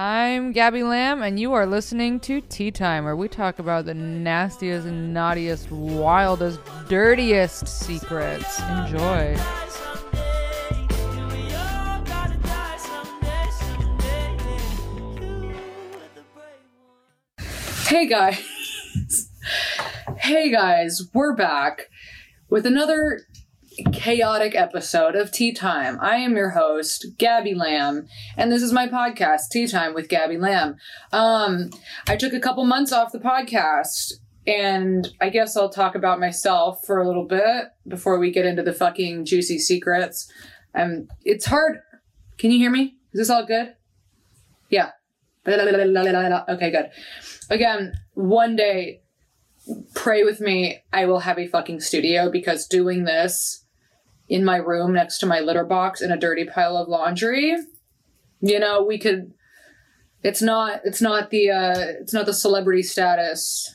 I'm Gabby Lamb, and you are listening to Tea Time, where we talk about the nastiest, naughtiest, wildest, dirtiest secrets. Enjoy. Hey guys. hey guys, we're back with another chaotic episode of Tea Time. I am your host, Gabby Lamb, and this is my podcast, Tea Time with Gabby Lamb. Um, I took a couple months off the podcast, and I guess I'll talk about myself for a little bit before we get into the fucking juicy secrets. Um, it's hard. Can you hear me? Is this all good? Yeah. Okay, good. Again, one day pray with me i will have a fucking studio because doing this in my room next to my litter box in a dirty pile of laundry. You know we could it's not it's not the uh it's not the celebrity status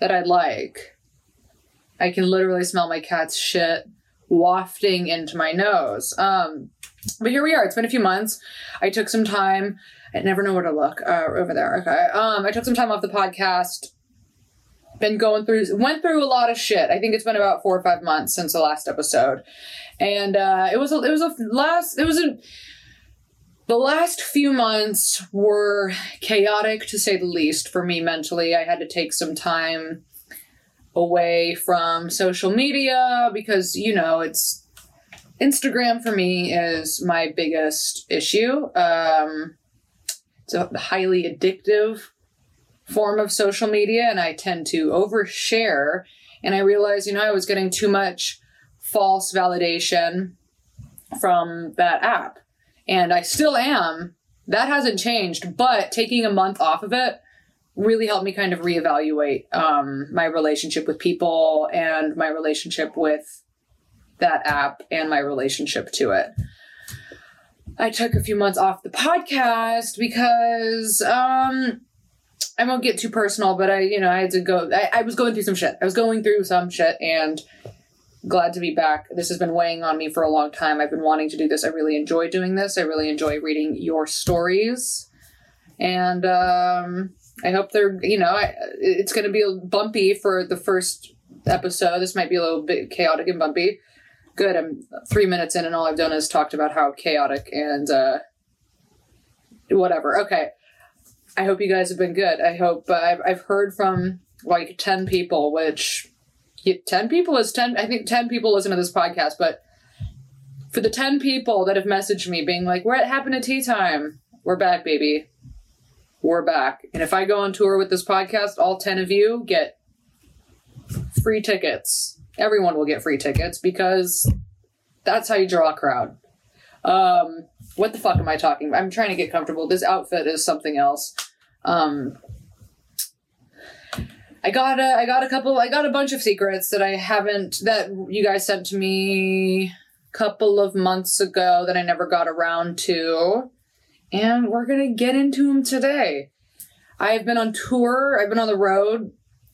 that i'd like. I can literally smell my cat's shit wafting into my nose. Um but here we are. It's been a few months. I took some time. I never know where to look uh over there. Okay. Um i took some time off the podcast been going through went through a lot of shit. I think it's been about four or five months since the last episode, and uh, it was a, it was a last it was a the last few months were chaotic to say the least for me mentally. I had to take some time away from social media because you know it's Instagram for me is my biggest issue. Um, it's a highly addictive form of social media and I tend to overshare. And I realized, you know, I was getting too much false validation from that app. And I still am. That hasn't changed, but taking a month off of it really helped me kind of reevaluate um, my relationship with people and my relationship with that app and my relationship to it. I took a few months off the podcast because um, I won't get too personal, but I, you know, I had to go. I, I was going through some shit. I was going through some shit, and glad to be back. This has been weighing on me for a long time. I've been wanting to do this. I really enjoy doing this. I really enjoy reading your stories, and um, I hope they're, you know, I, it's going to be bumpy for the first episode. This might be a little bit chaotic and bumpy. Good. I'm three minutes in, and all I've done is talked about how chaotic and uh, whatever. Okay. I hope you guys have been good. I hope uh, I've, I've heard from like 10 people, which 10 people is 10. I think 10 people listen to this podcast, but for the 10 people that have messaged me being like, what happened at tea time? We're back, baby. We're back. And if I go on tour with this podcast, all 10 of you get free tickets. Everyone will get free tickets because that's how you draw a crowd. Um, what the fuck am I talking about? I'm trying to get comfortable. This outfit is something else. Um, I got a, I got a couple, I got a bunch of secrets that I haven't, that you guys sent to me a couple of months ago that I never got around to. And we're going to get into them today. I've been on tour, I've been on the road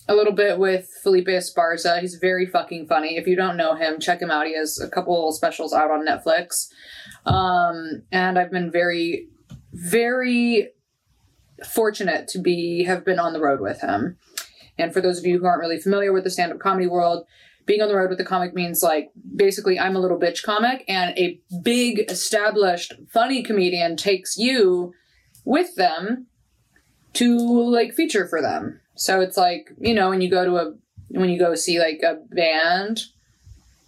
a little bit with Felipe Esparza. He's very fucking funny. If you don't know him, check him out. He has a couple specials out on Netflix. Um, and I've been very, very fortunate to be have been on the road with him. And for those of you who aren't really familiar with the stand-up comedy world, being on the road with a comic means like basically I'm a little bitch comic and a big established funny comedian takes you with them to like feature for them. So it's like, you know, when you go to a when you go see like a band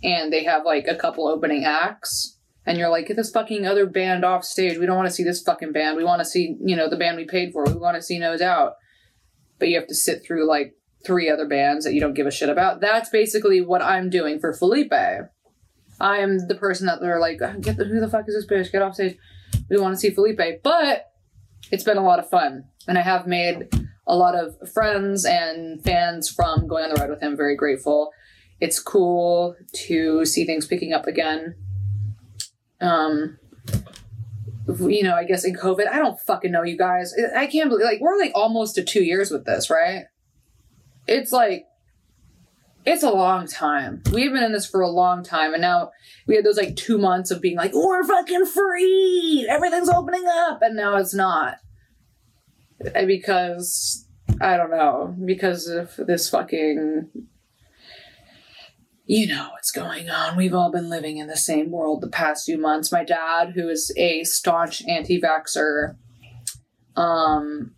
and they have like a couple opening acts and you're like, get this fucking other band off stage. We don't want to see this fucking band. We want to see, you know, the band we paid for. We want to see No Doubt. But you have to sit through like three other bands that you don't give a shit about. That's basically what I'm doing for Felipe. I'm the person that they're like, oh, get the, who the fuck is this bitch? Get off stage. We want to see Felipe. But it's been a lot of fun. And I have made a lot of friends and fans from going on the road with him. Very grateful. It's cool to see things picking up again. Um, you know, I guess in COVID, I don't fucking know, you guys. I can't believe, like, we're like almost to two years with this, right? It's like, it's a long time. We've been in this for a long time, and now we had those like two months of being like, we're fucking free, everything's opening up, and now it's not. Because I don't know because of this fucking. You know what's going on. We've all been living in the same world the past few months. My dad, who is a staunch anti-vaxer, um,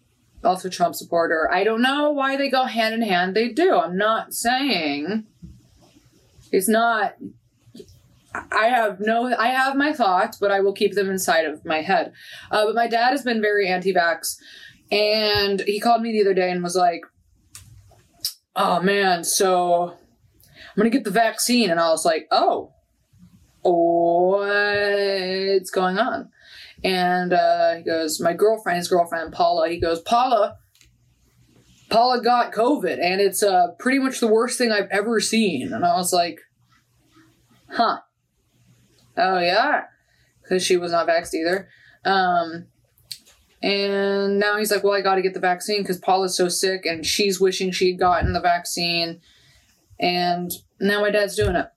also Trump supporter. I don't know why they go hand in hand. They do. I'm not saying it's not I have no, I have my thoughts, but I will keep them inside of my head. Uh, but my dad has been very anti-vax, and he called me the other day and was like, "Oh man, so I'm gonna get the vaccine," and I was like, "Oh, what's going on?" And uh, he goes, "My girlfriend, his girlfriend Paula." He goes, "Paula." Paula got COVID, and it's uh, pretty much the worst thing I've ever seen. And I was like, huh. Oh yeah, because she was not vaxxed either. Um, and now he's like, well, I got to get the vaccine because Paula's so sick, and she's wishing she'd gotten the vaccine, and now my dad's doing it.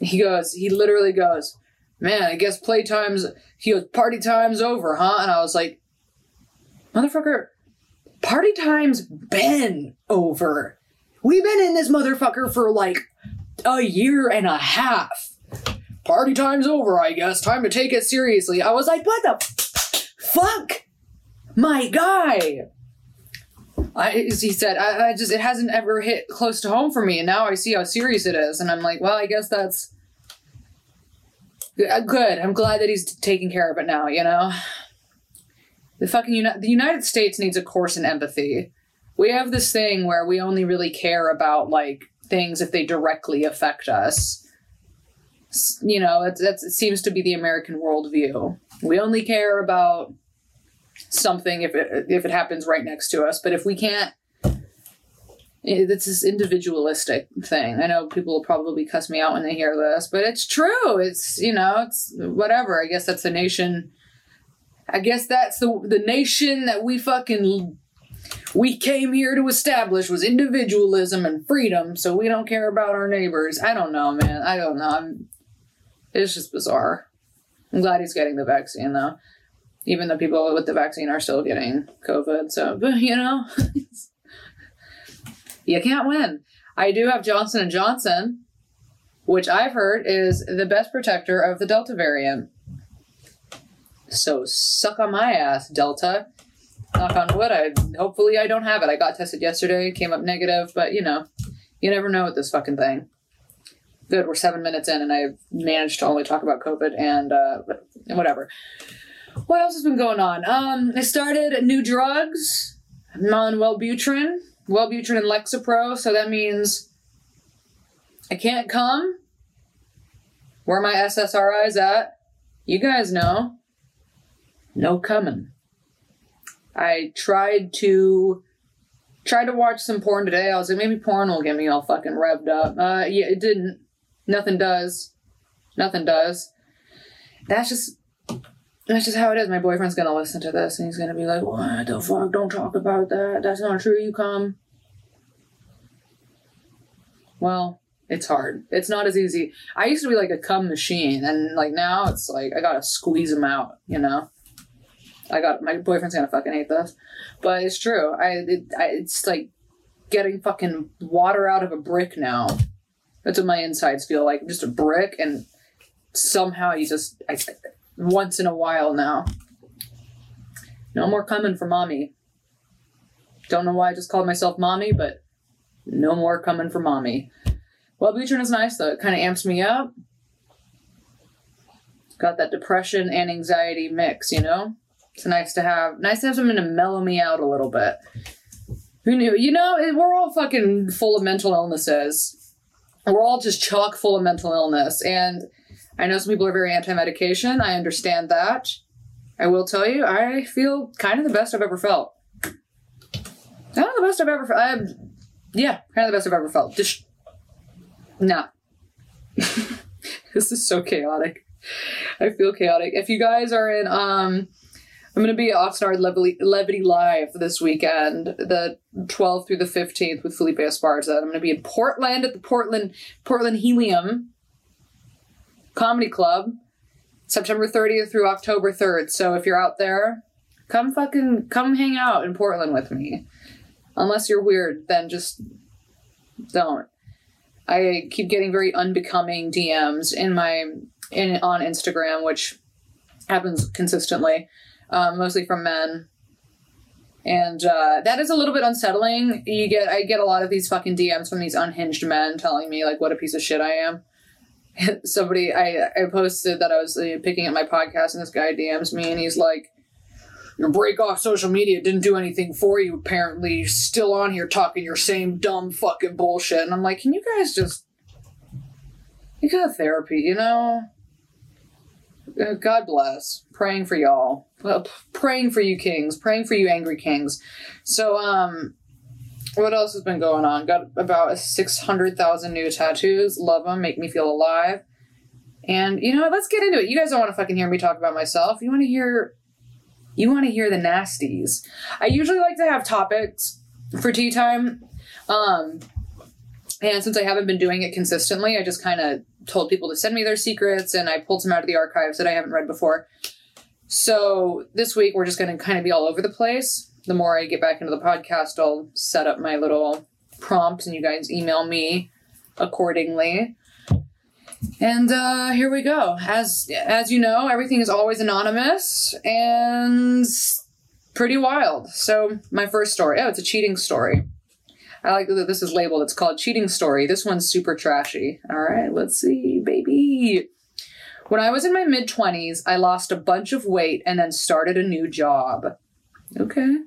He goes, he literally goes, man, I guess playtime's, he goes, party time's over, huh? And I was like, motherfucker, party time's been over. We've been in this motherfucker for like a year and a half. Party time's over, I guess. Time to take it seriously. I was like, what the fuck? My guy. I, he said, I, I just, it hasn't ever hit close to home for me. And now I see how serious it is. And I'm like, well, I guess that's good. I'm glad that he's taking care of it now, you know? The fucking Uni- the United States needs a course in empathy. We have this thing where we only really care about like things if they directly affect us. You know, it, it seems to be the American worldview. We only care about something if it if it happens right next to us, but if we can't eh, it's this individualistic thing. I know people will probably cuss me out when they hear this, but it's true. It's you know, it's whatever. I guess that's the nation. I guess that's the the nation that we fucking we came here to establish was individualism and freedom, so we don't care about our neighbors. I don't know, man. I don't know. I'm, it's just bizarre. I'm glad he's getting the vaccine, though. Even though people with the vaccine are still getting COVID, so but you know, you can't win. I do have Johnson and Johnson, which I've heard is the best protector of the Delta variant. So suck on my ass, Delta knock on wood. I hopefully I don't have it. I got tested yesterday, came up negative, but you know, you never know with this fucking thing. Good, we're seven minutes in, and I've managed to only talk about COVID and uh, whatever. What else has been going on? Um, I started new drugs. I'm on Wellbutrin, Wellbutrin and Lexapro. So that means I can't come. Where my SSRI's at? You guys know. No coming. I tried to tried to watch some porn today. I was like, maybe porn will get me all fucking revved up. Uh, yeah, it didn't. Nothing does. Nothing does. That's just that's just how it is. My boyfriend's gonna listen to this and he's gonna be like, "What the fuck? Don't talk about that. That's not true. You come." Well, it's hard. It's not as easy. I used to be like a cum machine, and like now it's like I gotta squeeze them out. You know. I got my boyfriend's gonna fucking hate this, but it's true. I, it, I it's like getting fucking water out of a brick now. That's what my insides feel like. Just a brick, and somehow you just I, once in a while now. No more coming for mommy. Don't know why I just called myself mommy, but no more coming for mommy. Well, Wellbutrin is nice though. It kind of amps me up. Got that depression and anxiety mix, you know? It's nice to have nice to have something to mellow me out a little bit. Who knew? You know, we're all fucking full of mental illnesses. We're all just chock full of mental illness. And I know some people are very anti medication. I understand that. I will tell you, I feel kind of the best I've ever felt. Kind of the best I've ever felt. I'm, yeah, kind of the best I've ever felt. Just, nah. this is so chaotic. I feel chaotic. If you guys are in, um, I'm going to be at Oxnard Levity, Levity Live this weekend, the 12th through the 15th with Felipe Esparza. I'm going to be in Portland at the Portland Portland Helium Comedy Club, September 30th through October 3rd. So if you're out there, Come fucking come hang out in Portland with me. Unless you're weird, then just don't. I keep getting very unbecoming DMs in my in on Instagram, which happens consistently, um, mostly from men. And uh, that is a little bit unsettling. You get I get a lot of these fucking DMs from these unhinged men telling me like what a piece of shit I am. Somebody I I posted that I was uh, picking up my podcast, and this guy DMs me, and he's like, your break off social media didn't do anything for you, apparently. You're still on here talking your same dumb fucking bullshit. And I'm like, can you guys just. You got therapy, you know? Uh, God bless. Praying for y'all. Well, praying for you kings. Praying for you angry kings. So, um. What else has been going on? Got about 600,000 new tattoos. Love them. Make me feel alive. And, you know, let's get into it. You guys don't want to fucking hear me talk about myself. You want to hear you want to hear the nasties. I usually like to have topics for tea time. Um, and since I haven't been doing it consistently, I just kind of told people to send me their secrets and I pulled some out of the archives that I haven't read before. So this week we're just going to kind of be all over the place. The more I get back into the podcast, I'll set up my little prompts and you guys email me accordingly. And uh, here we go. As as you know, everything is always anonymous and pretty wild. So my first story. Oh, it's a cheating story. I like that this is labeled. It's called cheating story. This one's super trashy. All right, let's see, baby. When I was in my mid 20s, I lost a bunch of weight and then started a new job. Okay.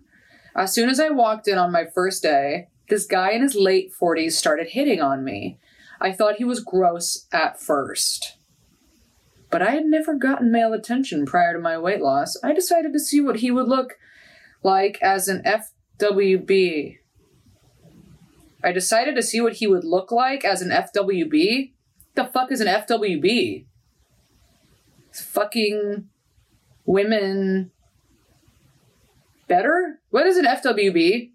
As soon as I walked in on my first day, this guy in his late 40s started hitting on me. I thought he was gross at first. But I had never gotten male attention prior to my weight loss. I decided to see what he would look like as an FWB. I decided to see what he would look like as an FWB. The fuck is an FWB? Fucking women better? What is an FWB?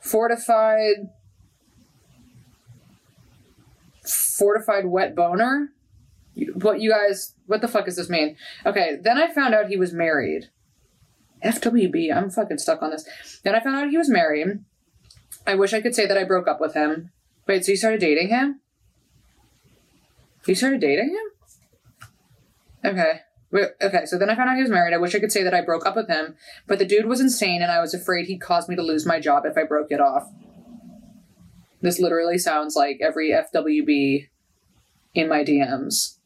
Fortified fortified wet boner. What you guys? What the fuck does this mean? Okay, then I found out he was married. FWB. I'm fucking stuck on this. Then I found out he was married. I wish I could say that I broke up with him. Wait, so you started dating him? You started dating him? Okay. Okay, so then I found out he was married. I wish I could say that I broke up with him, but the dude was insane and I was afraid he'd cause me to lose my job if I broke it off. This literally sounds like every FWB in my DMs.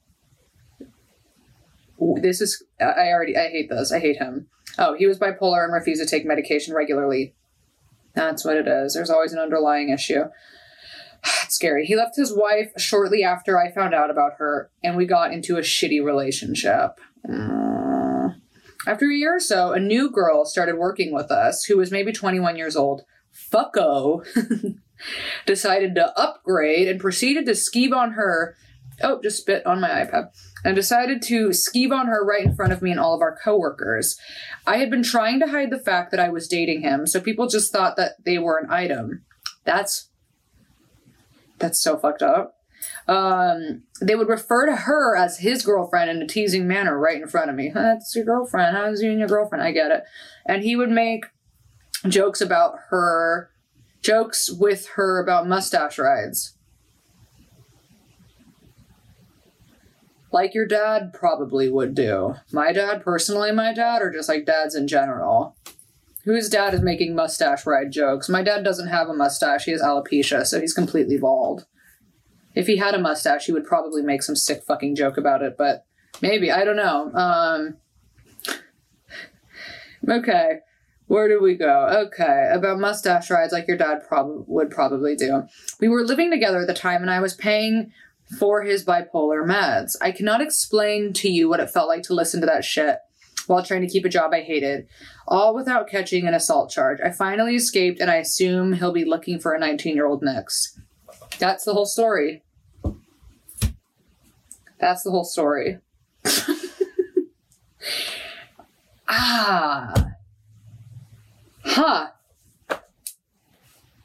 This is I already I hate this. I hate him. Oh, he was bipolar and refused to take medication regularly. That's what it is. There's always an underlying issue. Scary. He left his wife shortly after I found out about her, and we got into a shitty relationship. Mm. After a year or so, a new girl started working with us who was maybe 21 years old. Fucko. decided to upgrade and proceeded to skeeve on her. Oh, just spit on my iPad. And decided to skeeve on her right in front of me and all of our coworkers. I had been trying to hide the fact that I was dating him, so people just thought that they were an item. That's that's so fucked up. Um, they would refer to her as his girlfriend in a teasing manner right in front of me. That's your girlfriend. How's you and your girlfriend? I get it. And he would make jokes about her jokes with her about mustache rides. Like your dad probably would do. My dad, personally, my dad, or just like dads in general. Whose dad is making mustache ride jokes? My dad doesn't have a mustache, he has alopecia, so he's completely bald. If he had a mustache, he would probably make some sick fucking joke about it, but maybe, I don't know. Um, okay. Where do we go? Okay, about mustache rides like your dad prob- would probably do. We were living together at the time and I was paying for his bipolar meds. I cannot explain to you what it felt like to listen to that shit while trying to keep a job I hated, all without catching an assault charge. I finally escaped and I assume he'll be looking for a 19 year old next. That's the whole story. That's the whole story. ah. Huh.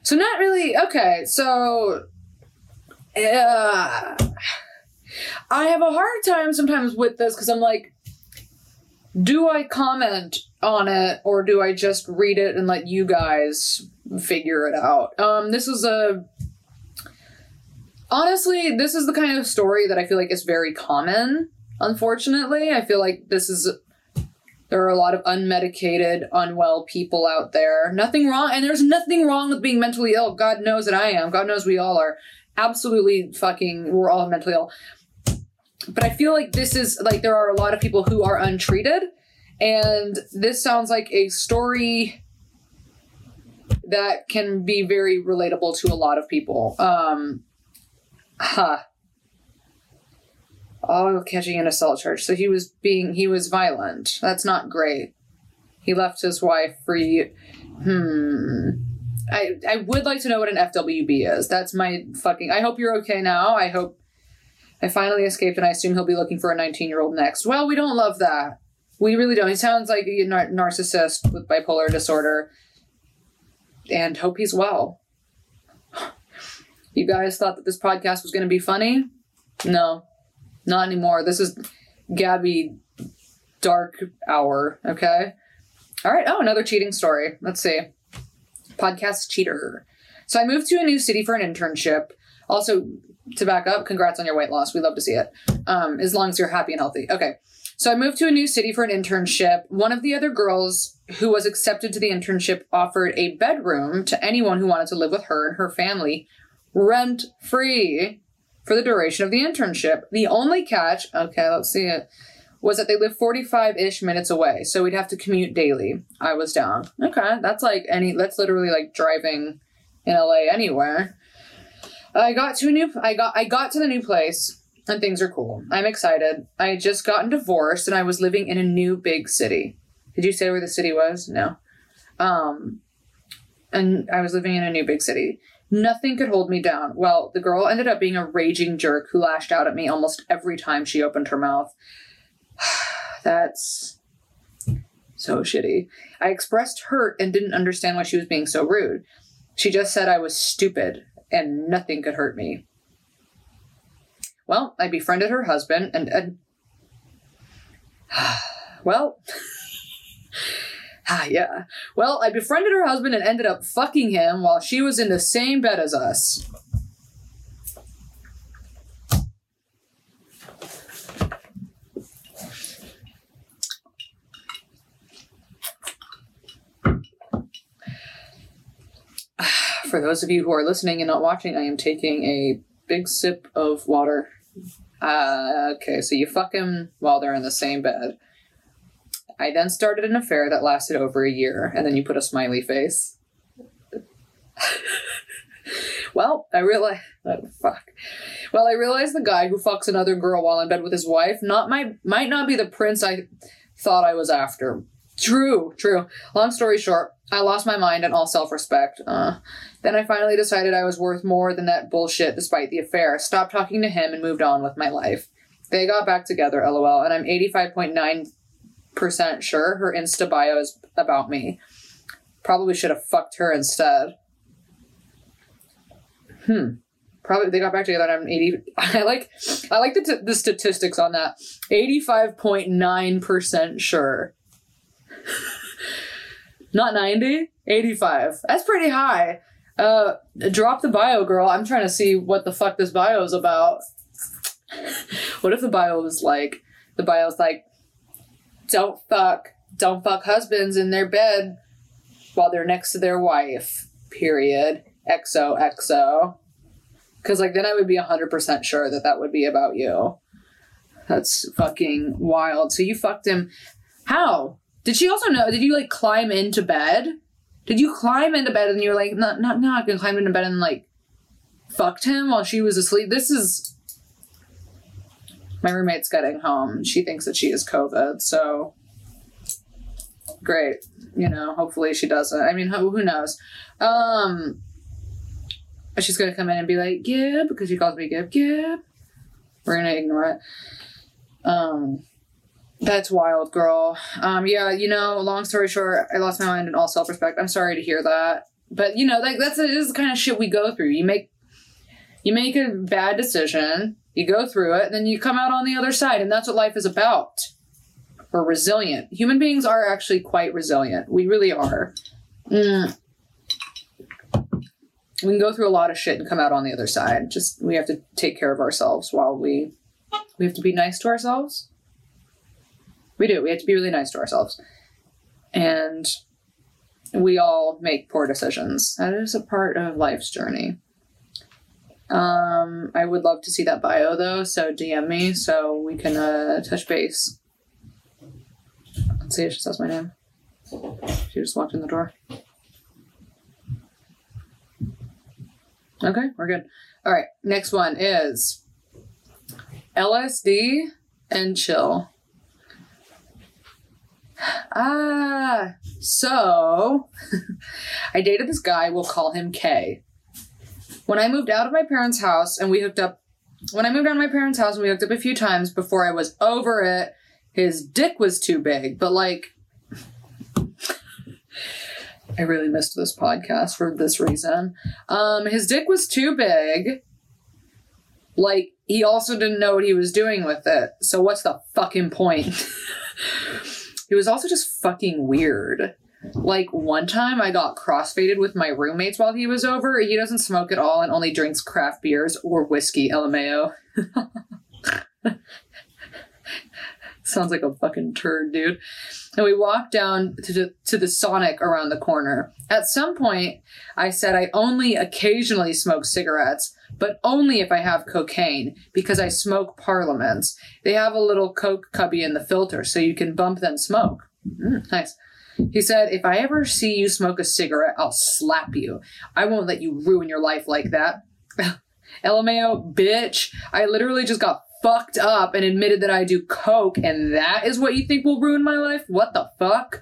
So not really okay. So uh, I have a hard time sometimes with this because I'm like, do I comment on it or do I just read it and let you guys figure it out? Um, this is a. Honestly, this is the kind of story that I feel like is very common, unfortunately. I feel like this is. There are a lot of unmedicated, unwell people out there. Nothing wrong, and there's nothing wrong with being mentally ill. God knows that I am. God knows we all are. Absolutely fucking, we're all mentally ill but I feel like this is like there are a lot of people who are untreated, and this sounds like a story that can be very relatable to a lot of people. Um, huh. Oh, catching an assault charge. So he was being he was violent. That's not great. He left his wife for you. Hmm. I I would like to know what an FWB is. That's my fucking. I hope you're okay now. I hope I finally escaped, and I assume he'll be looking for a 19 year old next. Well, we don't love that. We really don't. He sounds like a nar- narcissist with bipolar disorder, and hope he's well. You guys thought that this podcast was going to be funny? No, not anymore. This is Gabby Dark Hour, okay? All right. Oh, another cheating story. Let's see. Podcast cheater. So I moved to a new city for an internship. Also, to back up, congrats on your weight loss. We love to see it. Um, as long as you're happy and healthy. Okay. So I moved to a new city for an internship. One of the other girls who was accepted to the internship offered a bedroom to anyone who wanted to live with her and her family rent free for the duration of the internship. The only catch, okay, let's see it, was that they live 45 ish minutes away. So we'd have to commute daily. I was down. Okay, that's like any, that's literally like driving in LA anywhere. I got to a new I got I got to the new place and things are cool. I'm excited. I had just gotten divorced and I was living in a new big city. Did you say where the city was? No. Um and I was living in a new big city. Nothing could hold me down. Well, the girl ended up being a raging jerk who lashed out at me almost every time she opened her mouth. That's so shitty. I expressed hurt and didn't understand why she was being so rude. She just said I was stupid and nothing could hurt me. Well, I befriended her husband and. and well. ah, yeah. Well, I befriended her husband and ended up fucking him while she was in the same bed as us. For those of you who are listening and not watching, I am taking a big sip of water. Uh, okay, so you fuck him while they're in the same bed. I then started an affair that lasted over a year, and then you put a smiley face. well, I realize. Oh, fuck. Well, I realized the guy who fucks another girl while in bed with his wife not my might not be the prince I thought I was after. True, true. Long story short, I lost my mind and all self respect. Uh, then I finally decided I was worth more than that bullshit despite the affair. Stopped talking to him and moved on with my life. They got back together, lol, and I'm 85.9% sure her Insta bio is about me. Probably should have fucked her instead. Hmm. Probably they got back together and I'm 80 I like I like the, t- the statistics on that. 85.9% sure. Not 90, 85. That's pretty high. Uh, drop the bio, girl. I'm trying to see what the fuck this bio is about. what if the bio was like, the bio's like, don't fuck, don't fuck husbands in their bed while they're next to their wife. Period. XOXO. Because like then I would be hundred percent sure that that would be about you. That's fucking wild. So you fucked him. How? Did she also know? Did you like climb into bed? Did you climb into bed and you were like, not, not, not gonna climb into bed and like fucked him while she was asleep? This is. My roommate's getting home. She thinks that she is COVID, so. Great. You know, hopefully she doesn't. I mean, who, who knows? Um. She's gonna come in and be like, Gib, because she calls me Gib, Gib. We're gonna ignore it. Um. That's wild, girl. Um, yeah, you know, long story short, I lost my mind in all self respect. I'm sorry to hear that. But you know, like that's is the kind of shit we go through. You make you make a bad decision, you go through it, and then you come out on the other side, and that's what life is about. We're resilient. Human beings are actually quite resilient. We really are. Mm. We can go through a lot of shit and come out on the other side. Just we have to take care of ourselves while we we have to be nice to ourselves. We do. We have to be really nice to ourselves. And we all make poor decisions. That is a part of life's journey. Um, I would love to see that bio though, so DM me so we can uh, touch base. Let's see if she says my name. She just walked in the door. Okay, we're good. All right, next one is LSD and chill. Ah, so I dated this guy, we'll call him K. When I moved out of my parents' house and we hooked up, when I moved out of my parents' house and we hooked up a few times before I was over it, his dick was too big. But like, I really missed this podcast for this reason. Um, his dick was too big. Like, he also didn't know what he was doing with it. So what's the fucking point? he was also just fucking weird. Like one time I got crossfaded with my roommates while he was over. He doesn't smoke at all and only drinks craft beers or whiskey, LMAO. Sounds like a fucking turd, dude. And we walked down to the, to the Sonic around the corner. At some point, I said I only occasionally smoke cigarettes, but only if I have cocaine, because I smoke parliaments. They have a little coke cubby in the filter, so you can bump then smoke. Mm, nice. He said, If I ever see you smoke a cigarette, I'll slap you. I won't let you ruin your life like that. LMAO, bitch. I literally just got fucked up and admitted that I do coke, and that is what you think will ruin my life? What the fuck?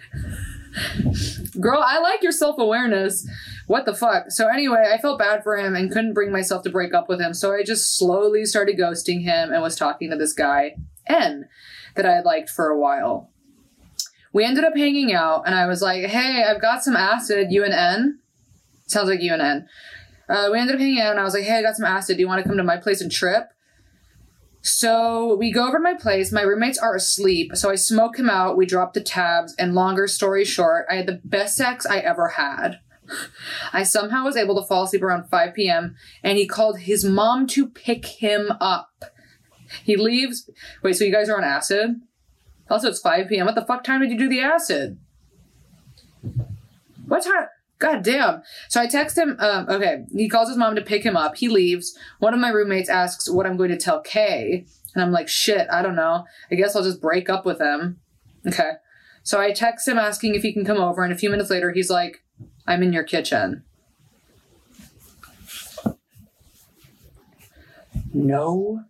Girl, I like your self awareness. What the fuck? So, anyway, I felt bad for him and couldn't bring myself to break up with him, so I just slowly started ghosting him and was talking to this guy, N, that I had liked for a while. We ended up hanging out, and I was like, hey, I've got some acid, you and N? Sounds like you and N. Uh, we ended up hanging out, and I was like, hey, I got some acid. Do you want to come to my place and trip? So we go over to my place. My roommates are asleep. So I smoke him out. We drop the tabs. And longer story short, I had the best sex I ever had. I somehow was able to fall asleep around 5 p.m. and he called his mom to pick him up. He leaves. Wait, so you guys are on acid? Also, it's 5 p.m. What the fuck time did you do the acid? What time? God damn. So I text him, um, okay, he calls his mom to pick him up. He leaves. One of my roommates asks what I'm going to tell Kay. And I'm like, shit, I don't know. I guess I'll just break up with him. Okay. So I text him asking if he can come over. And a few minutes later, he's like, I'm in your kitchen. No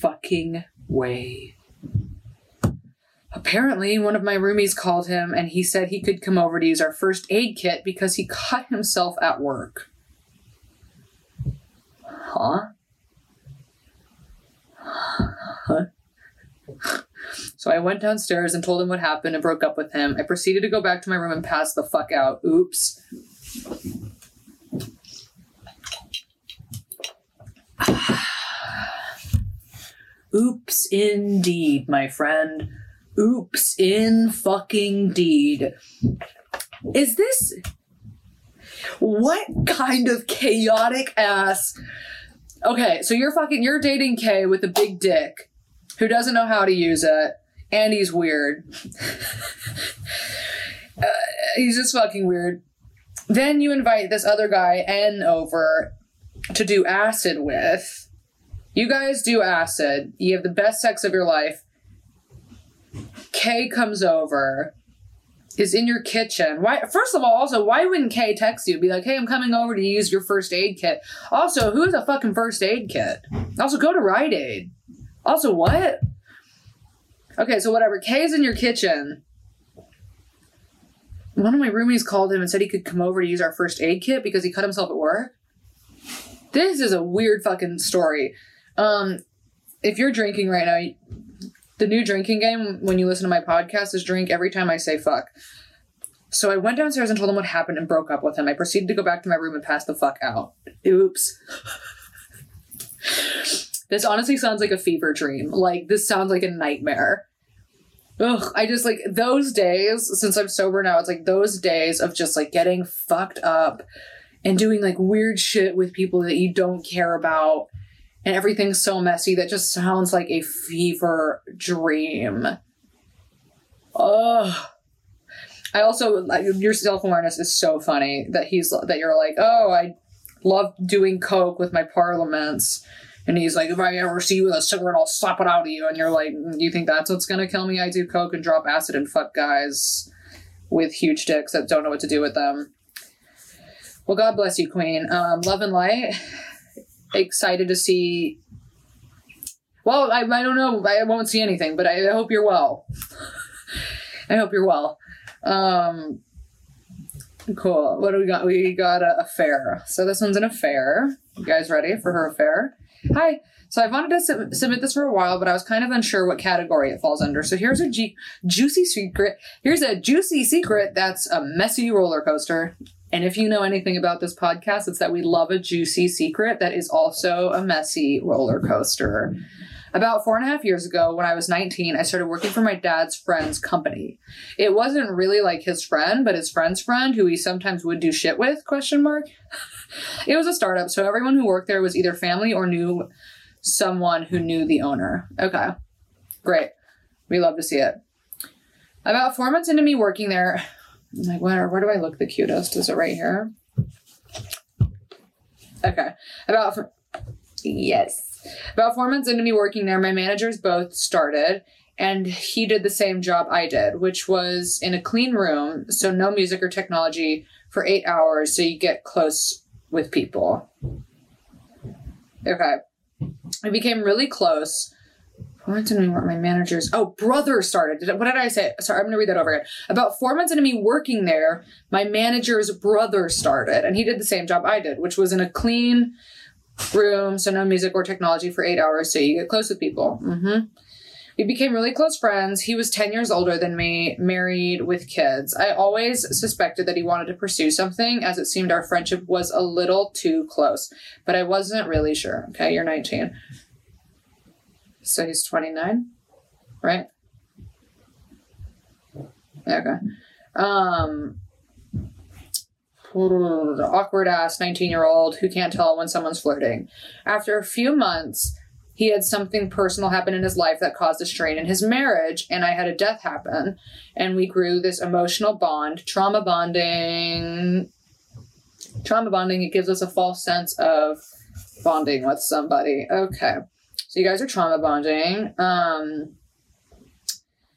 fucking way. Apparently, one of my roomies called him and he said he could come over to use our first aid kit because he cut himself at work. Huh? Huh? So I went downstairs and told him what happened and broke up with him. I proceeded to go back to my room and pass the fuck out. Oops. Oops, indeed, my friend. Oops, in fucking deed. Is this. What kind of chaotic ass. Okay, so you're fucking. You're dating Kay with a big dick who doesn't know how to use it, and he's weird. uh, he's just fucking weird. Then you invite this other guy, N, over to do acid with. You guys do acid. You have the best sex of your life. Kay comes over, is in your kitchen. Why? First of all, also, why wouldn't Kay text you? Be like, hey, I'm coming over to use your first aid kit. Also, who has a fucking first aid kit? Also, go to Rite Aid. Also, what? Okay, so whatever. Kay's in your kitchen. One of my roomies called him and said he could come over to use our first aid kit because he cut himself at work. This is a weird fucking story. Um, if you're drinking right now, the new drinking game when you listen to my podcast is drink every time I say fuck. So I went downstairs and told him what happened and broke up with him. I proceeded to go back to my room and pass the fuck out. Oops. this honestly sounds like a fever dream. Like, this sounds like a nightmare. Ugh, I just like those days since I'm sober now, it's like those days of just like getting fucked up and doing like weird shit with people that you don't care about and everything's so messy that just sounds like a fever dream. Ugh. I also your self awareness is so funny that he's that you're like, oh, I love doing coke with my parliaments, and he's like, if I ever see you with a cigarette, I'll slap it out of you, and you're like, "Mm, you think that's what's gonna kill me? I do coke and drop acid and fuck guys with huge dicks that don't know what to do with them. Well, God bless you, Queen. Um, love and light. Excited to see. Well, I, I don't know. I won't see anything, but I, I hope you're well. I hope you're well. Um, cool. What do we got? We got a affair. So this one's an affair. You guys ready for her affair? Hi. So I wanted to sub- submit this for a while, but I was kind of unsure what category it falls under. So here's a G- juicy secret. Here's a juicy secret that's a messy roller coaster. And if you know anything about this podcast, it's that we love a juicy secret that is also a messy roller coaster. About four and a half years ago, when I was 19, I started working for my dad's friend's company. It wasn't really like his friend, but his friend's friend, who he sometimes would do shit with, question mark. it was a startup, so everyone who worked there was either family or knew someone who knew the owner. Okay. Great. We love to see it. About four months into me working there, I'm like, where, where do I look the cutest? Is it right here? Okay. About, yes. About four months into me working there, my managers both started, and he did the same job I did, which was in a clean room, so no music or technology for eight hours, so you get close with people. Okay. We became really close. Four months into me, my managers. Oh, brother started. What did I say? Sorry, I'm going to read that over again. About four months into me working there, my manager's brother started, and he did the same job I did, which was in a clean room, so no music or technology for eight hours, so you get close with people. Mm-hmm. We became really close friends. He was 10 years older than me, married with kids. I always suspected that he wanted to pursue something, as it seemed our friendship was a little too close, but I wasn't really sure. Okay, you're 19. So he's 29, right? Okay. Um, awkward ass 19 year old who can't tell when someone's flirting. After a few months, he had something personal happen in his life that caused a strain in his marriage, and I had a death happen, and we grew this emotional bond, trauma bonding. Trauma bonding, it gives us a false sense of bonding with somebody. Okay. So you guys are trauma bonding. Um,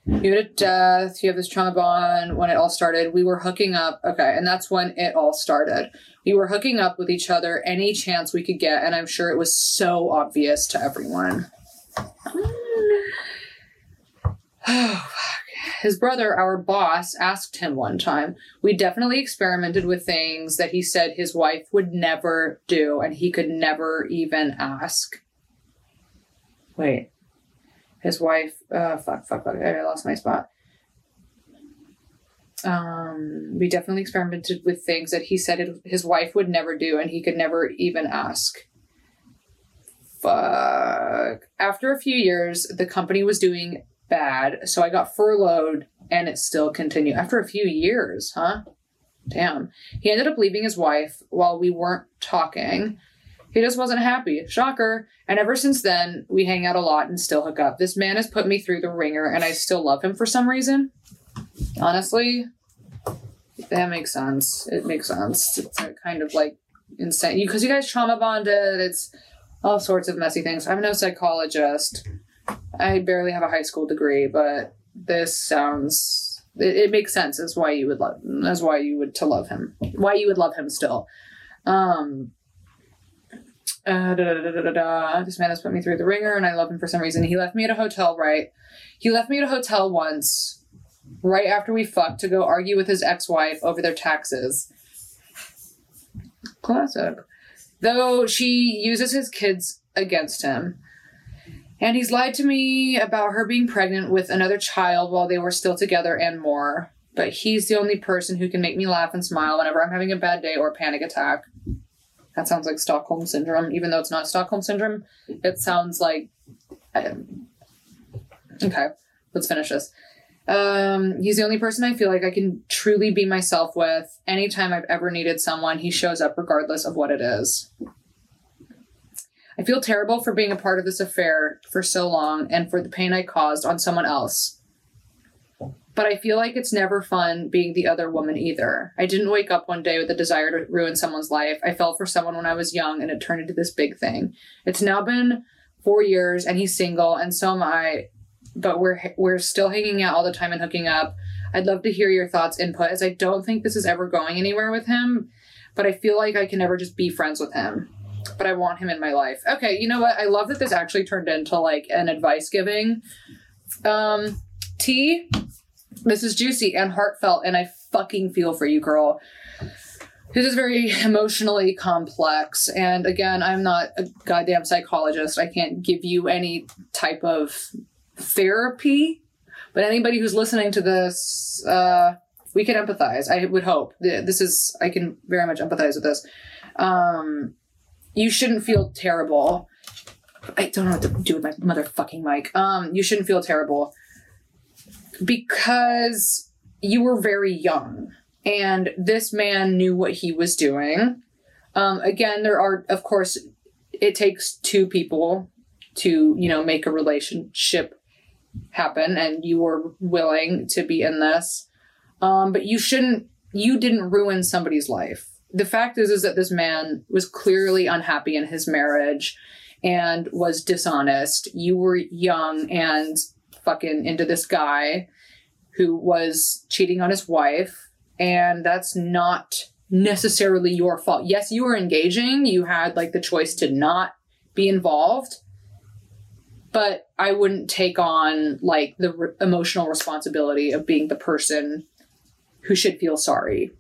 you had a death, you have this trauma bond when it all started. We were hooking up. Okay. And that's when it all started. We were hooking up with each other any chance we could get. And I'm sure it was so obvious to everyone. Oh. His brother, our boss, asked him one time. We definitely experimented with things that he said his wife would never do, and he could never even ask. Wait. His wife, uh, fuck, fuck, fuck, I lost my spot. Um, we definitely experimented with things that he said it, his wife would never do, and he could never even ask. Fuck. After a few years, the company was doing bad, so I got furloughed, and it still continued. After a few years, huh? Damn. He ended up leaving his wife while we weren't talking. He just wasn't happy. Shocker. And ever since then, we hang out a lot and still hook up. This man has put me through the ringer, and I still love him for some reason. Honestly, that makes sense. It makes sense. It's kind of like insane because you guys trauma bonded. It's all sorts of messy things. I'm no psychologist. I barely have a high school degree, but this sounds it, it makes sense as why you would love as why you would to love him. Why you would love him still. Um uh, da, da, da. This man has put me through the ringer, and I love him for some reason. He left me at a hotel, right? He left me at a hotel once, right after we fucked, to go argue with his ex-wife over their taxes. Classic. Though she uses his kids against him. And he's lied to me about her being pregnant with another child while they were still together and more. But he's the only person who can make me laugh and smile whenever I'm having a bad day or panic attack. That sounds like Stockholm syndrome, even though it's not Stockholm syndrome. It sounds like. um, okay, let's finish this. Um, he's the only person I feel like I can truly be myself with. Anytime I've ever needed someone, he shows up regardless of what it is. I feel terrible for being a part of this affair for so long and for the pain I caused on someone else. But I feel like it's never fun being the other woman either. I didn't wake up one day with a desire to ruin someone's life. I fell for someone when I was young and it turned into this big thing. It's now been four years and he's single and so am I, but we're we're still hanging out all the time and hooking up. I'd love to hear your thoughts, input, as I don't think this is ever going anywhere with him, but I feel like I can never just be friends with him but I want him in my life. Okay, you know what? I love that this actually turned into like an advice giving. Um, T, this is juicy and heartfelt, and I fucking feel for you, girl. This is very emotionally complex, and again, I'm not a goddamn psychologist. I can't give you any type of therapy, but anybody who's listening to this, uh, we can empathize. I would hope. This is, I can very much empathize with this. Um, you shouldn't feel terrible. I don't know what to do with my motherfucking mic. Um, you shouldn't feel terrible because you were very young and this man knew what he was doing. Um, again, there are, of course, it takes two people to, you know, make a relationship happen, and you were willing to be in this. Um, but you shouldn't, you didn't ruin somebody's life the fact is is that this man was clearly unhappy in his marriage and was dishonest. You were young and fucking into this guy who was cheating on his wife and that's not necessarily your fault. Yes, you were engaging, you had like the choice to not be involved, but I wouldn't take on like the re- emotional responsibility of being the person who should feel sorry.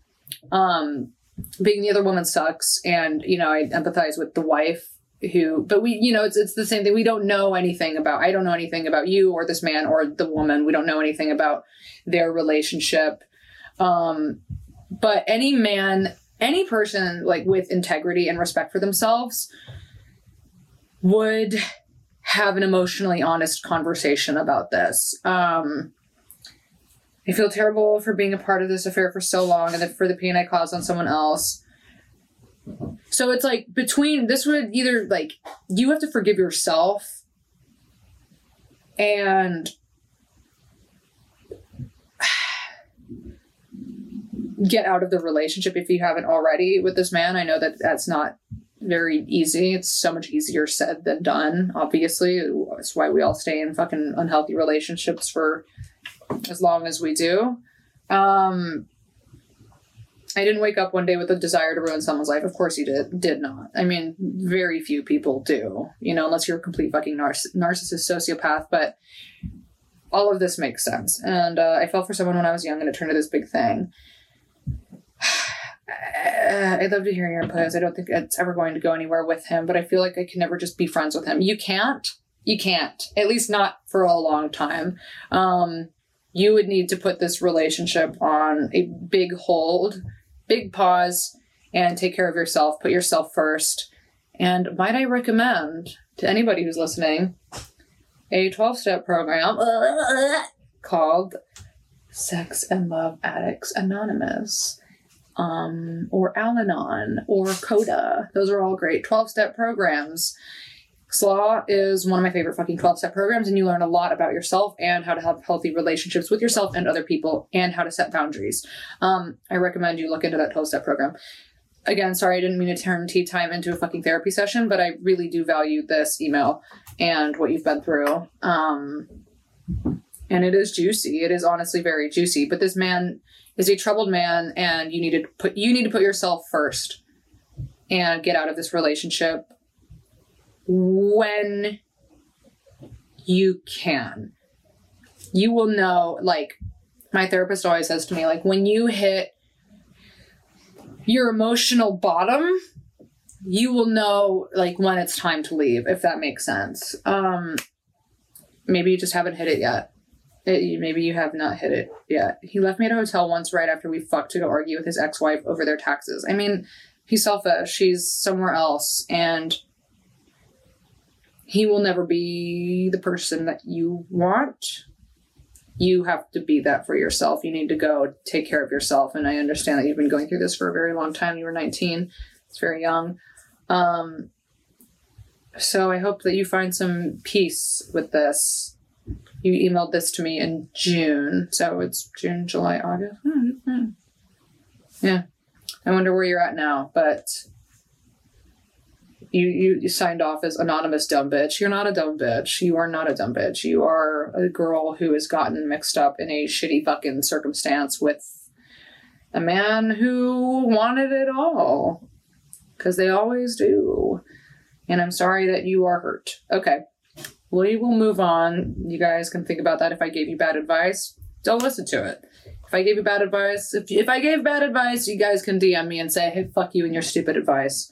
Um being the other woman sucks and you know i empathize with the wife who but we you know it's it's the same thing. We don't know anything about i don't know anything about you or this man or the woman. We don't know anything about their relationship. Um but any man any person like with integrity and respect for themselves would have an emotionally honest conversation about this. Um I feel terrible for being a part of this affair for so long and then for the pain I caused on someone else. So it's like between this would either like you have to forgive yourself and get out of the relationship if you haven't already with this man. I know that that's not very easy. It's so much easier said than done, obviously. That's why we all stay in fucking unhealthy relationships for as long as we do. Um, I didn't wake up one day with a desire to ruin someone's life. Of course you did. Did not. I mean, very few people do, you know, unless you're a complete fucking narciss- narcissist sociopath. But all of this makes sense. And uh, I fell for someone when I was young and it turned into this big thing. I'd love to hear your input. I don't think it's ever going to go anywhere with him, but I feel like I can never just be friends with him. You can't. You can't. At least not for a long time. Um, you would need to put this relationship on a big hold, big pause, and take care of yourself. Put yourself first. And might I recommend to anybody who's listening a 12 step program called Sex and Love Addicts Anonymous. Um, or Al Anon or CODA. Those are all great 12 step programs SLAA is one of my favorite fucking 12 step programs, and you learn a lot about yourself and how to have healthy relationships with yourself and other people and how to set boundaries. Um, I recommend you look into that 12 step program. Again, sorry, I didn't mean to turn tea time into a fucking therapy session, but I really do value this email and what you've been through. Um, and it is juicy. It is honestly very juicy. But this man is a troubled man, and you need to put you need to put yourself first and get out of this relationship when you can. You will know, like, my therapist always says to me, like, when you hit your emotional bottom, you will know, like, when it's time to leave, if that makes sense. Um, maybe you just haven't hit it yet. It, maybe you have not hit it yet. He left me at a hotel once right after we fucked to go argue with his ex wife over their taxes. I mean, he's selfish. She's somewhere else. And he will never be the person that you want. you have to be that for yourself. You need to go take care of yourself. And I understand that you've been going through this for a very long time. You were 19, it's very young. Um, so I hope that you find some peace with this. You emailed this to me in June, so it's June, July, August. Yeah. I wonder where you're at now, but you, you you signed off as anonymous dumb bitch. You're not a dumb bitch. You are not a dumb bitch. You are a girl who has gotten mixed up in a shitty fucking circumstance with a man who wanted it all. Because they always do. And I'm sorry that you are hurt. Okay. We will move on. You guys can think about that if I gave you bad advice. Don't listen to it. If I gave you bad advice, if, if I gave bad advice, you guys can DM me and say, hey, fuck you and your stupid advice.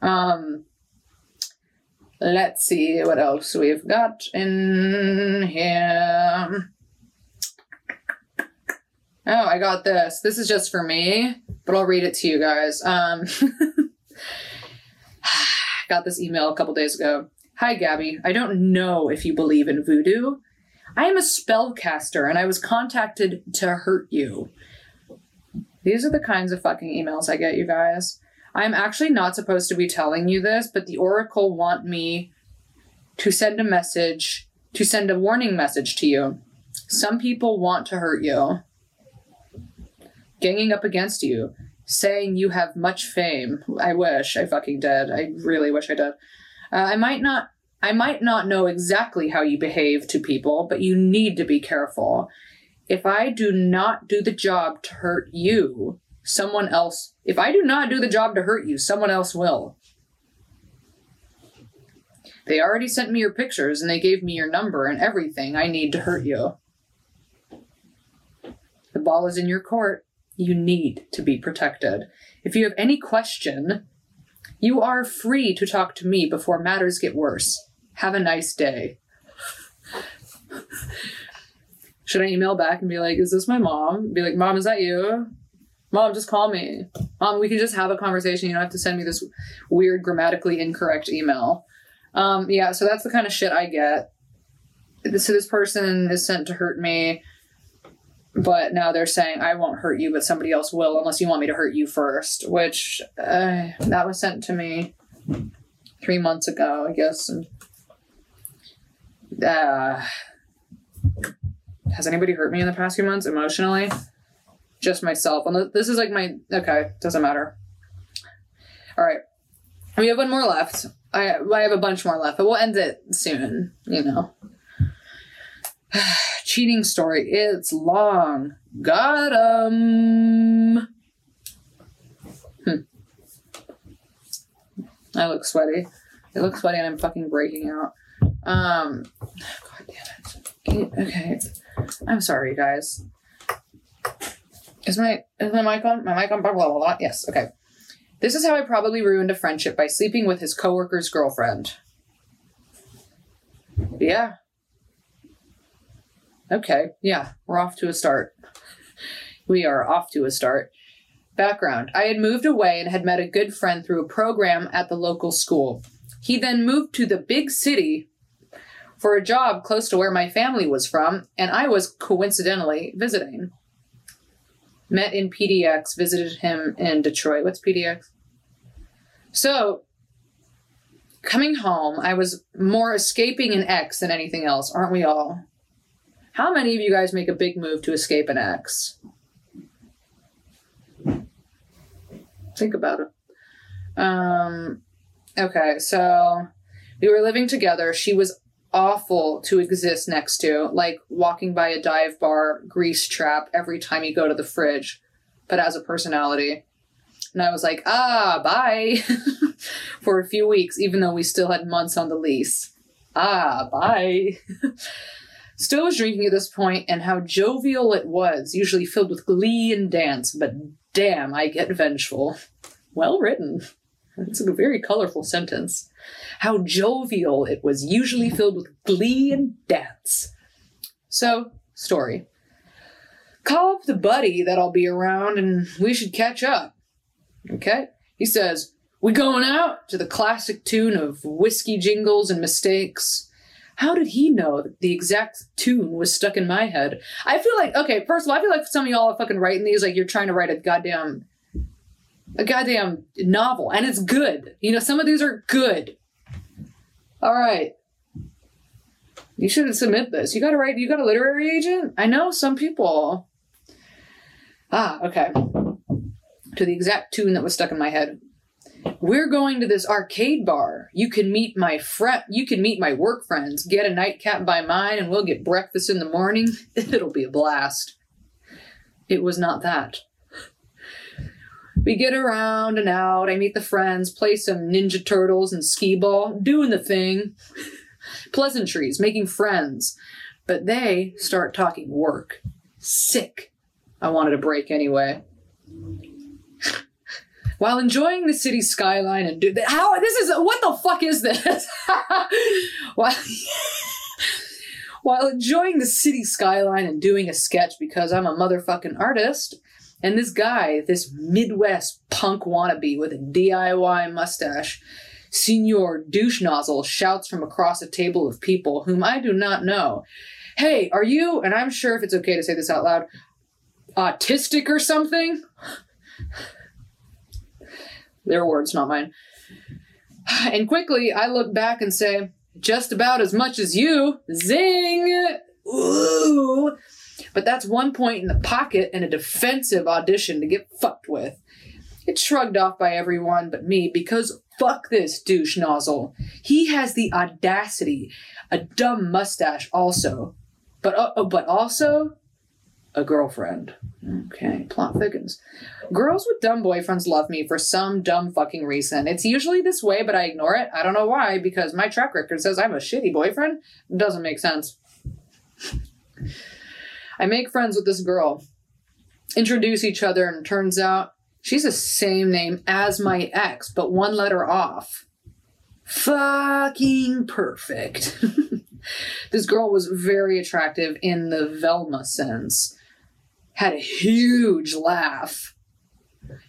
Um, let's see what else we've got in here. Oh, I got this. This is just for me, but I'll read it to you guys. Um, got this email a couple days ago. Hi, Gabby. I don't know if you believe in voodoo. I am a spellcaster and I was contacted to hurt you. These are the kinds of fucking emails I get, you guys. I'm actually not supposed to be telling you this, but the Oracle want me to send a message, to send a warning message to you. Some people want to hurt you, ganging up against you, saying you have much fame. I wish I fucking did. I really wish I did. Uh, I might not I might not know exactly how you behave to people, but you need to be careful. If I do not do the job to hurt you, someone else, if I do not do the job to hurt you, someone else will. They already sent me your pictures and they gave me your number and everything I need to hurt you. The ball is in your court. You need to be protected. If you have any question, you are free to talk to me before matters get worse. Have a nice day. Should I email back and be like, is this my mom? Be like, Mom, is that you? Mom, just call me. Mom, we can just have a conversation. You don't have to send me this weird, grammatically incorrect email. Um, yeah, so that's the kind of shit I get. So this person is sent to hurt me, but now they're saying, I won't hurt you, but somebody else will unless you want me to hurt you first, which uh, that was sent to me three months ago, I guess. And uh, has anybody hurt me in the past few months emotionally? Just myself. And this is like my okay, doesn't matter. All right, we have one more left. I I have a bunch more left, but we'll end it soon. You know. Cheating story. It's long. Got um. Hmm. I look sweaty. I look sweaty and I'm fucking breaking out. Um, God damn it. Okay, I'm sorry, guys. Is my is my mic on? My mic on? Blah blah blah. blah. Yes. Okay. This is how I probably ruined a friendship by sleeping with his coworker's girlfriend. Yeah. Okay. Yeah, we're off to a start. We are off to a start. Background I had moved away and had met a good friend through a program at the local school. He then moved to the big city for a job close to where my family was from, and I was coincidentally visiting. Met in PDX, visited him in Detroit. What's PDX? So, coming home, I was more escaping an ex than anything else, aren't we all? How many of you guys make a big move to escape an ex? Think about it. Um, okay, so we were living together. She was awful to exist next to, like walking by a dive bar grease trap every time you go to the fridge, but as a personality. And I was like, ah, bye for a few weeks, even though we still had months on the lease. Ah, bye. still was drinking at this point, and how jovial it was, usually filled with glee and dance, but damn, I get vengeful. Well written. It's a very colorful sentence. How jovial it was, usually filled with glee and dance. So, story. Call up the buddy that'll be around and we should catch up. Okay? He says, We going out to the classic tune of whiskey jingles and mistakes. How did he know that the exact tune was stuck in my head? I feel like okay, first of all, I feel like some of y'all are fucking writing these like you're trying to write a goddamn a goddamn novel, and it's good. You know, some of these are good. All right. You shouldn't submit this. You gotta write, you got a literary agent? I know some people. Ah, okay. To the exact tune that was stuck in my head. We're going to this arcade bar. You can meet my friend. You can meet my work friends. Get a nightcap by mine, and we'll get breakfast in the morning. It'll be a blast. It was not that. We get around and out. I meet the friends, play some Ninja Turtles and skee ball, doing the thing. Pleasantries, making friends. But they start talking work. Sick. I wanted a break anyway. While enjoying the city skyline and do how this is what the fuck is this? While while enjoying the city skyline and doing a sketch because I'm a motherfucking artist, and this guy, this Midwest punk wannabe with a DIY mustache, Senor Douche Nozzle, shouts from across a table of people whom I do not know. Hey, are you, and I'm sure if it's okay to say this out loud, autistic or something? Their words, not mine. And quickly, I look back and say, just about as much as you. Zing! Ooh! But that's one point in the pocket and a defensive audition to get fucked with. It's shrugged off by everyone but me because fuck this douche nozzle. He has the audacity, a dumb mustache also, but uh, but also a girlfriend. Okay, plot thickens. Girls with dumb boyfriends love me for some dumb fucking reason. It's usually this way, but I ignore it. I don't know why, because my track record says I'm a shitty boyfriend. It doesn't make sense. I make friends with this girl, introduce each other, and turns out she's the same name as my ex, but one letter off. Fucking perfect. this girl was very attractive in the Velma sense, had a huge laugh,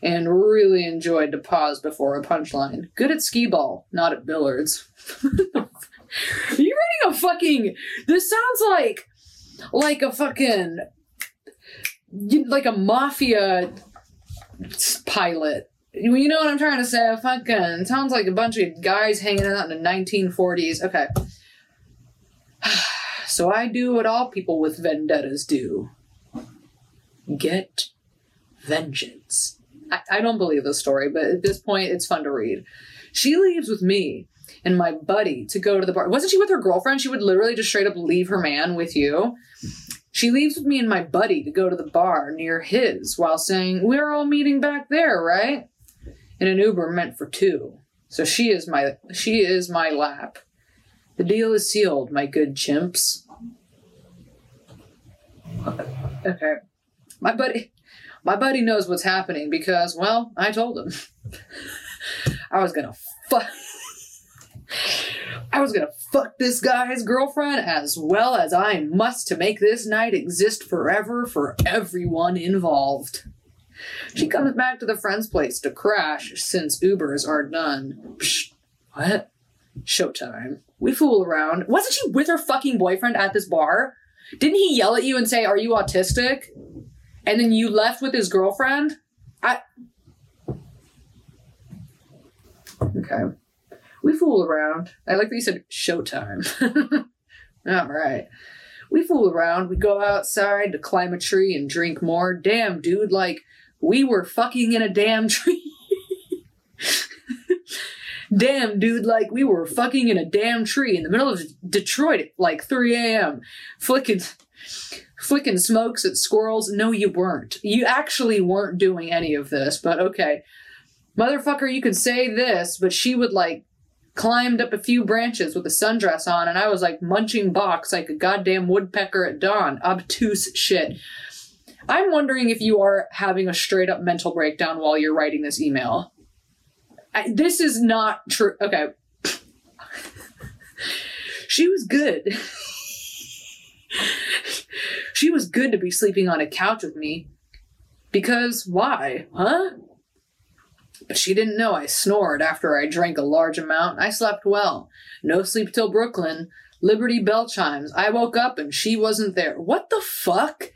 and really enjoyed to pause before a punchline. Good at skee ball, not at billiards. Are you writing a fucking. This sounds like like a fucking like a mafia pilot. You know what I'm trying to say? Fucking sounds like a bunch of guys hanging out in the 1940s. Okay. So I do what all people with vendettas do. Get vengeance. I, I don't believe this story, but at this point it's fun to read. She leaves with me and my buddy to go to the bar. Wasn't she with her girlfriend? She would literally just straight up leave her man with you. She leaves with me and my buddy to go to the bar near his while saying, We're all meeting back there, right? In an Uber meant for two. So she is my she is my lap. The deal is sealed, my good chimps. Okay. My buddy my buddy knows what's happening because, well, I told him. I was gonna fuck I was gonna fuck this guy's girlfriend as well as I must to make this night exist forever for everyone involved. She comes back to the friend's place to crash since Ubers are done. Psh, what? Showtime. We fool around. Wasn't she with her fucking boyfriend at this bar? Didn't he yell at you and say, Are you autistic? And then you left with his girlfriend? I. Okay. We fool around. I like that you said showtime. All right. We fool around. We go outside to climb a tree and drink more. Damn, dude, like, we were fucking in a damn tree. damn, dude, like, we were fucking in a damn tree in the middle of Detroit at like 3 a.m. Flicking. Flicking smokes at squirrels. No, you weren't. You actually weren't doing any of this, but okay. Motherfucker, you could say this, but she would like climbed up a few branches with a sundress on, and I was like munching box like a goddamn woodpecker at dawn. Obtuse shit. I'm wondering if you are having a straight up mental breakdown while you're writing this email. I, this is not true. Okay. she was good. she was good to be sleeping on a couch with me. Because why? Huh? But she didn't know I snored after I drank a large amount. I slept well. No sleep till Brooklyn. Liberty bell chimes. I woke up and she wasn't there. What the fuck?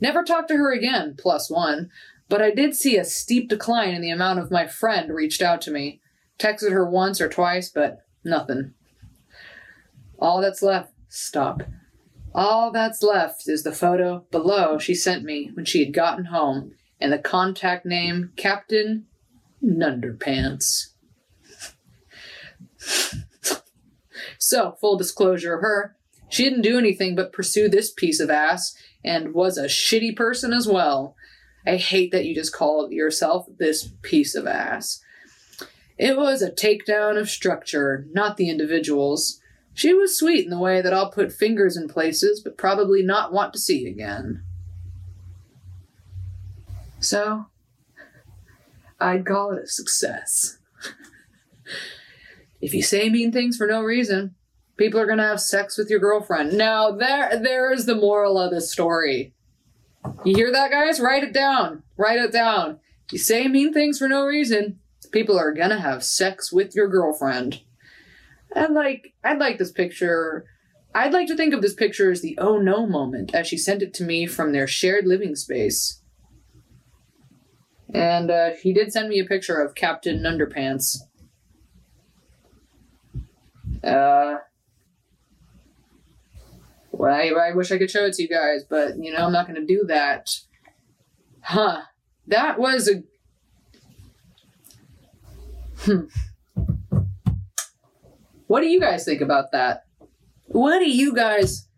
Never talked to her again, plus one. But I did see a steep decline in the amount of my friend reached out to me. Texted her once or twice, but nothing. All that's left. Stop. All that's left is the photo below she sent me when she had gotten home and the contact name Captain Underpants. so, full disclosure of her, she didn't do anything but pursue this piece of ass and was a shitty person as well. I hate that you just call yourself this piece of ass. It was a takedown of structure, not the individuals. She was sweet in the way that I'll put fingers in places, but probably not want to see again. So, I'd call it a success. if you say mean things for no reason, people are gonna have sex with your girlfriend. Now, there, there is the moral of this story. You hear that, guys? Write it down. Write it down. You say mean things for no reason, people are gonna have sex with your girlfriend. And like, I'd like this picture. I'd like to think of this picture as the oh no moment as she sent it to me from their shared living space. And uh, he did send me a picture of Captain Underpants. Uh, well, I, I wish I could show it to you guys, but you know, I'm not going to do that. Huh. That was a. Hmm. What do you guys think about that? What do you guys?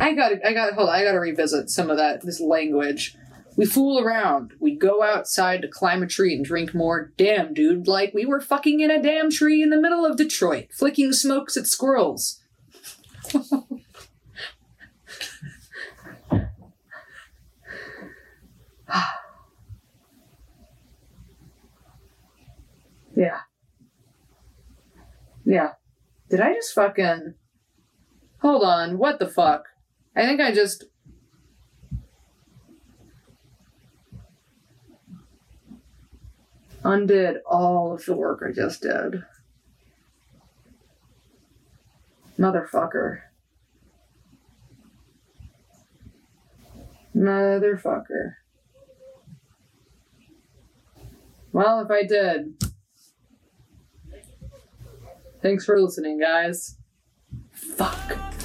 I got. I got. Hold. On, I got to revisit some of that. This language. We fool around. We go outside to climb a tree and drink more. Damn, dude! Like we were fucking in a damn tree in the middle of Detroit, flicking smokes at squirrels. yeah. Yeah. Did I just fucking. Hold on, what the fuck? I think I just. Undid all of the work I just did. Motherfucker. Motherfucker. Well, if I did. Thanks for listening, guys. Fuck.